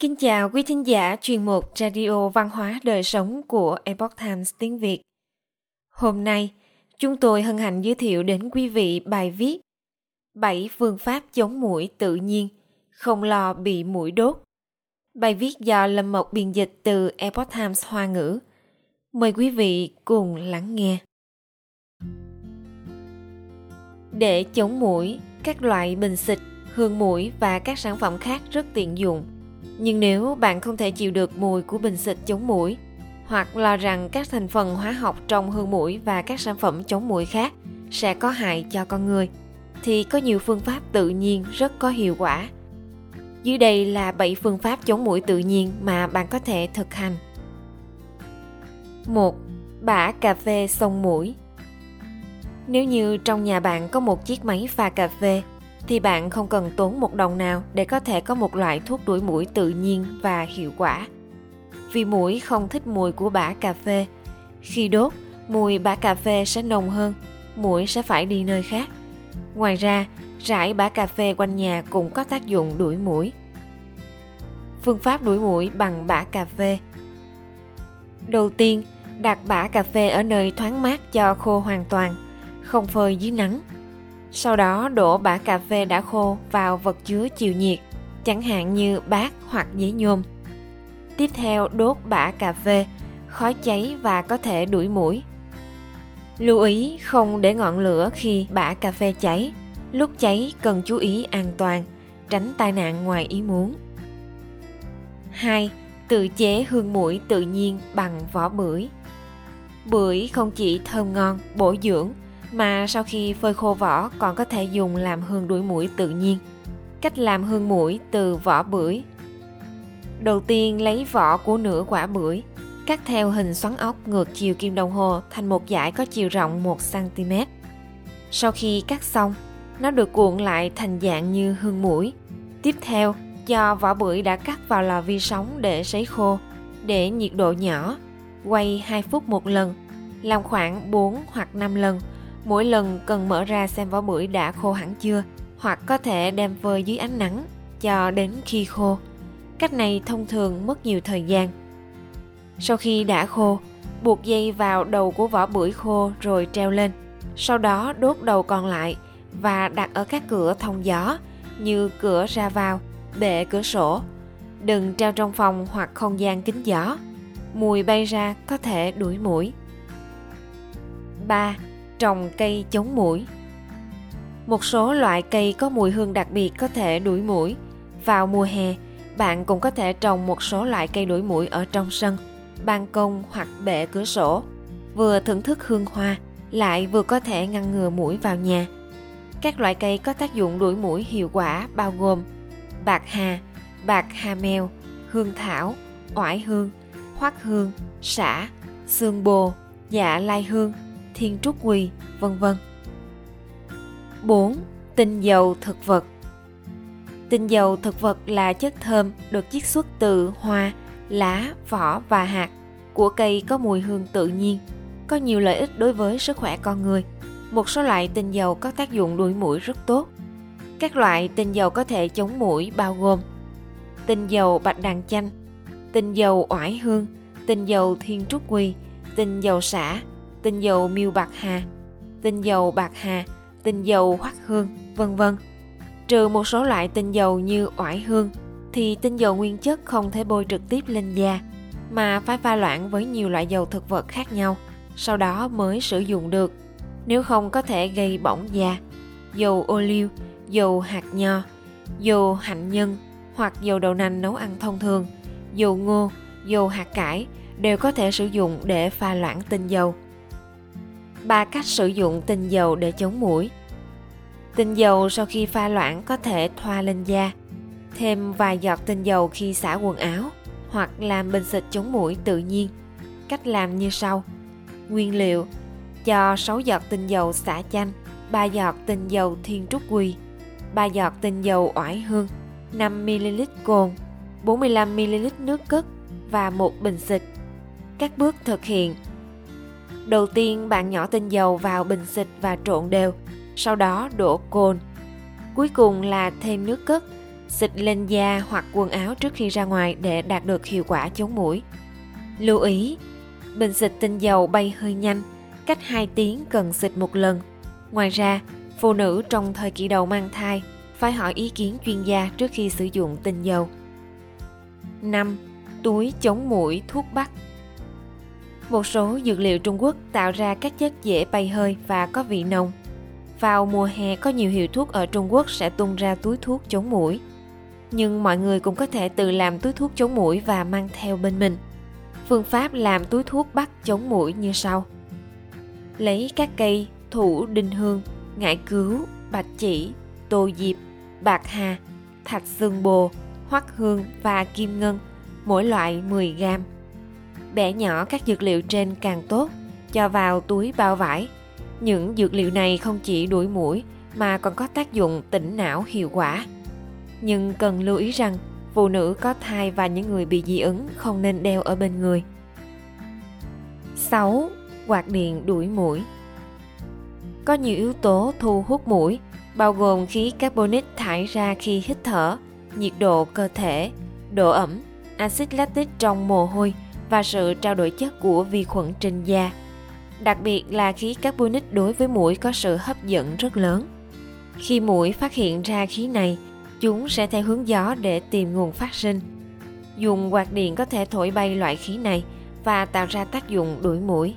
Kính chào quý thính giả chuyên mục Radio Văn hóa Đời Sống của Epoch Times tiếng Việt. Hôm nay, chúng tôi hân hạnh giới thiệu đến quý vị bài viết 7 phương pháp chống mũi tự nhiên, không lo bị mũi đốt. Bài viết do Lâm Mộc biên dịch từ Epoch Times Hoa ngữ. Mời quý vị cùng lắng nghe. Để chống mũi, các loại bình xịt, hương mũi và các sản phẩm khác rất tiện dụng – nhưng nếu bạn không thể chịu được mùi của bình xịt chống muỗi hoặc lo rằng các thành phần hóa học trong hương mũi và các sản phẩm chống muỗi khác sẽ có hại cho con người, thì có nhiều phương pháp tự nhiên rất có hiệu quả. Dưới đây là 7 phương pháp chống muỗi tự nhiên mà bạn có thể thực hành. 1. Bã cà phê xông mũi Nếu như trong nhà bạn có một chiếc máy pha cà phê thì bạn không cần tốn một đồng nào để có thể có một loại thuốc đuổi muỗi tự nhiên và hiệu quả. Vì muỗi không thích mùi của bã cà phê. Khi đốt, mùi bã cà phê sẽ nồng hơn, muỗi sẽ phải đi nơi khác. Ngoài ra, rải bã cà phê quanh nhà cũng có tác dụng đuổi muỗi. Phương pháp đuổi muỗi bằng bã cà phê. Đầu tiên, đặt bã cà phê ở nơi thoáng mát cho khô hoàn toàn, không phơi dưới nắng sau đó đổ bã cà phê đã khô vào vật chứa chịu nhiệt, chẳng hạn như bát hoặc giấy nhôm. Tiếp theo đốt bã cà phê, khói cháy và có thể đuổi mũi. Lưu ý không để ngọn lửa khi bã cà phê cháy. Lúc cháy cần chú ý an toàn, tránh tai nạn ngoài ý muốn. 2. Tự chế hương mũi tự nhiên bằng vỏ bưởi. Bưởi không chỉ thơm ngon, bổ dưỡng mà sau khi phơi khô vỏ còn có thể dùng làm hương đuổi mũi tự nhiên. Cách làm hương mũi từ vỏ bưởi Đầu tiên lấy vỏ của nửa quả bưởi, cắt theo hình xoắn ốc ngược chiều kim đồng hồ thành một dải có chiều rộng 1cm. Sau khi cắt xong, nó được cuộn lại thành dạng như hương mũi. Tiếp theo, cho vỏ bưởi đã cắt vào lò vi sóng để sấy khô, để nhiệt độ nhỏ, quay 2 phút một lần, làm khoảng 4 hoặc 5 lần Mỗi lần cần mở ra xem vỏ bưởi đã khô hẳn chưa, hoặc có thể đem phơi dưới ánh nắng cho đến khi khô. Cách này thông thường mất nhiều thời gian. Sau khi đã khô, buộc dây vào đầu của vỏ bưởi khô rồi treo lên. Sau đó đốt đầu còn lại và đặt ở các cửa thông gió như cửa ra vào, bệ cửa sổ. Đừng treo trong phòng hoặc không gian kín gió. Mùi bay ra có thể đuổi mũi. 3 trồng cây chống muỗi. Một số loại cây có mùi hương đặc biệt có thể đuổi muỗi. Vào mùa hè, bạn cũng có thể trồng một số loại cây đuổi muỗi ở trong sân, ban công hoặc bệ cửa sổ. Vừa thưởng thức hương hoa, lại vừa có thể ngăn ngừa muỗi vào nhà. Các loại cây có tác dụng đuổi muỗi hiệu quả bao gồm bạc hà, bạc hà mèo, hương thảo, oải hương, hoắc hương, xả, xương bồ, dạ lai hương, thiên trúc quỳ, vân vân. 4. Tinh dầu thực vật Tinh dầu thực vật là chất thơm được chiết xuất từ hoa, lá, vỏ và hạt của cây có mùi hương tự nhiên, có nhiều lợi ích đối với sức khỏe con người. Một số loại tinh dầu có tác dụng đuổi mũi rất tốt. Các loại tinh dầu có thể chống mũi bao gồm tinh dầu bạch đàn chanh, tinh dầu oải hương, tinh dầu thiên trúc quỳ, tinh dầu xả, tinh dầu miêu bạc hà, tinh dầu bạc hà, tinh dầu hoắc hương, vân vân. Trừ một số loại tinh dầu như oải hương thì tinh dầu nguyên chất không thể bôi trực tiếp lên da mà phải pha loãng với nhiều loại dầu thực vật khác nhau, sau đó mới sử dụng được. Nếu không có thể gây bỏng da. Dầu ô liu, dầu hạt nho, dầu hạnh nhân hoặc dầu đậu nành nấu ăn thông thường, dầu ngô, dầu hạt cải đều có thể sử dụng để pha loãng tinh dầu ba cách sử dụng tinh dầu để chống mũi. Tinh dầu sau khi pha loãng có thể thoa lên da, thêm vài giọt tinh dầu khi xả quần áo hoặc làm bình xịt chống mũi tự nhiên. Cách làm như sau. Nguyên liệu: cho 6 giọt tinh dầu xả chanh, 3 giọt tinh dầu thiên trúc quỳ, 3 giọt tinh dầu oải hương, 5 ml cồn, 45 ml nước cất và một bình xịt. Các bước thực hiện Đầu tiên bạn nhỏ tinh dầu vào bình xịt và trộn đều, sau đó đổ cồn. Cuối cùng là thêm nước cất, xịt lên da hoặc quần áo trước khi ra ngoài để đạt được hiệu quả chống mũi. Lưu ý, bình xịt tinh dầu bay hơi nhanh, cách 2 tiếng cần xịt một lần. Ngoài ra, phụ nữ trong thời kỳ đầu mang thai phải hỏi ý kiến chuyên gia trước khi sử dụng tinh dầu. 5. Túi chống mũi thuốc bắc một số dược liệu Trung Quốc tạo ra các chất dễ bay hơi và có vị nồng. Vào mùa hè có nhiều hiệu thuốc ở Trung Quốc sẽ tung ra túi thuốc chống mũi. Nhưng mọi người cũng có thể tự làm túi thuốc chống mũi và mang theo bên mình. Phương pháp làm túi thuốc bắt chống mũi như sau. Lấy các cây thủ đinh hương, ngải cứu, bạch chỉ, tô diệp, bạc hà, thạch xương bồ, hoắc hương và kim ngân, mỗi loại 10 gram. Bẻ nhỏ các dược liệu trên càng tốt, cho vào túi bao vải. Những dược liệu này không chỉ đuổi mũi mà còn có tác dụng tỉnh não hiệu quả. Nhưng cần lưu ý rằng phụ nữ có thai và những người bị dị ứng không nên đeo ở bên người. 6. Quạt điện đuổi mũi Có nhiều yếu tố thu hút mũi, bao gồm khí carbonic thải ra khi hít thở, nhiệt độ cơ thể, độ ẩm, axit lactic trong mồ hôi và sự trao đổi chất của vi khuẩn trên da. Đặc biệt là khí carbonic đối với mũi có sự hấp dẫn rất lớn. Khi mũi phát hiện ra khí này, chúng sẽ theo hướng gió để tìm nguồn phát sinh. Dùng quạt điện có thể thổi bay loại khí này và tạo ra tác dụng đuổi mũi.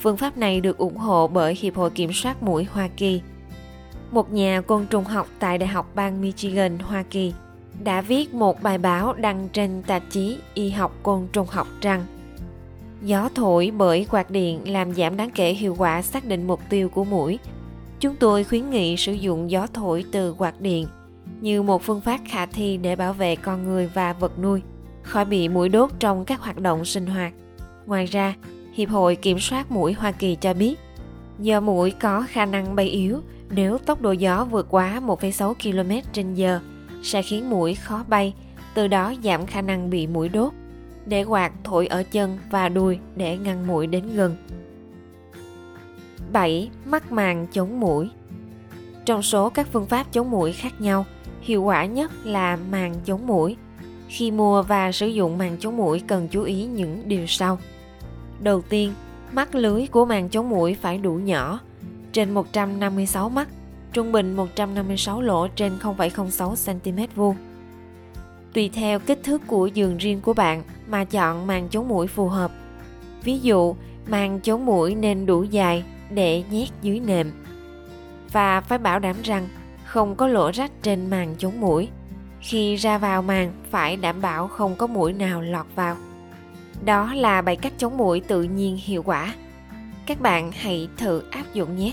Phương pháp này được ủng hộ bởi Hiệp hội Kiểm soát mũi Hoa Kỳ. Một nhà côn trùng học tại Đại học bang Michigan, Hoa Kỳ đã viết một bài báo đăng trên tạp chí Y học côn trùng học rằng Gió thổi bởi quạt điện làm giảm đáng kể hiệu quả xác định mục tiêu của mũi. Chúng tôi khuyến nghị sử dụng gió thổi từ quạt điện như một phương pháp khả thi để bảo vệ con người và vật nuôi khỏi bị mũi đốt trong các hoạt động sinh hoạt. Ngoài ra, Hiệp hội Kiểm soát mũi Hoa Kỳ cho biết, do mũi có khả năng bay yếu nếu tốc độ gió vượt quá 1,6 km trên giờ sẽ khiến mũi khó bay, từ đó giảm khả năng bị mũi đốt. Để quạt thổi ở chân và đuôi để ngăn mũi đến gần. 7. mắt màng chống mũi Trong số các phương pháp chống mũi khác nhau, hiệu quả nhất là màng chống mũi. Khi mua và sử dụng màng chống mũi cần chú ý những điều sau. Đầu tiên, mắt lưới của màng chống mũi phải đủ nhỏ, trên 156 mắt, trung bình 156 lỗ trên 0,06 cm vuông. Tùy theo kích thước của giường riêng của bạn mà chọn màng chống mũi phù hợp. Ví dụ, màng chống mũi nên đủ dài để nhét dưới nệm. Và phải bảo đảm rằng không có lỗ rách trên màng chống mũi. Khi ra vào màng phải đảm bảo không có mũi nào lọt vào. Đó là bài cách chống mũi tự nhiên hiệu quả. Các bạn hãy thử áp dụng nhé.